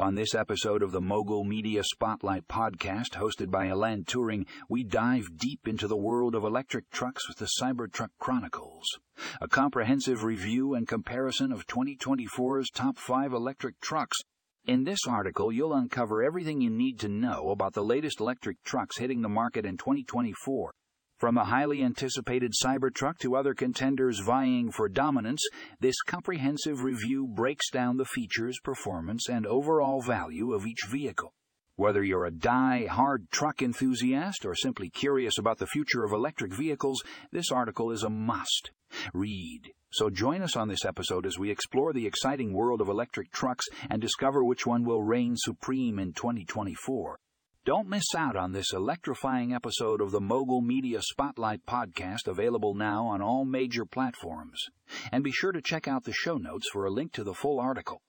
On this episode of the Mogul Media Spotlight podcast, hosted by Alan Turing, we dive deep into the world of electric trucks with the Cybertruck Chronicles. A comprehensive review and comparison of 2024's top five electric trucks. In this article, you'll uncover everything you need to know about the latest electric trucks hitting the market in 2024 from the highly anticipated Cybertruck to other contenders vying for dominance, this comprehensive review breaks down the features, performance, and overall value of each vehicle. Whether you're a die-hard truck enthusiast or simply curious about the future of electric vehicles, this article is a must. Read. So join us on this episode as we explore the exciting world of electric trucks and discover which one will reign supreme in 2024. Don't miss out on this electrifying episode of the Mogul Media Spotlight podcast available now on all major platforms. And be sure to check out the show notes for a link to the full article.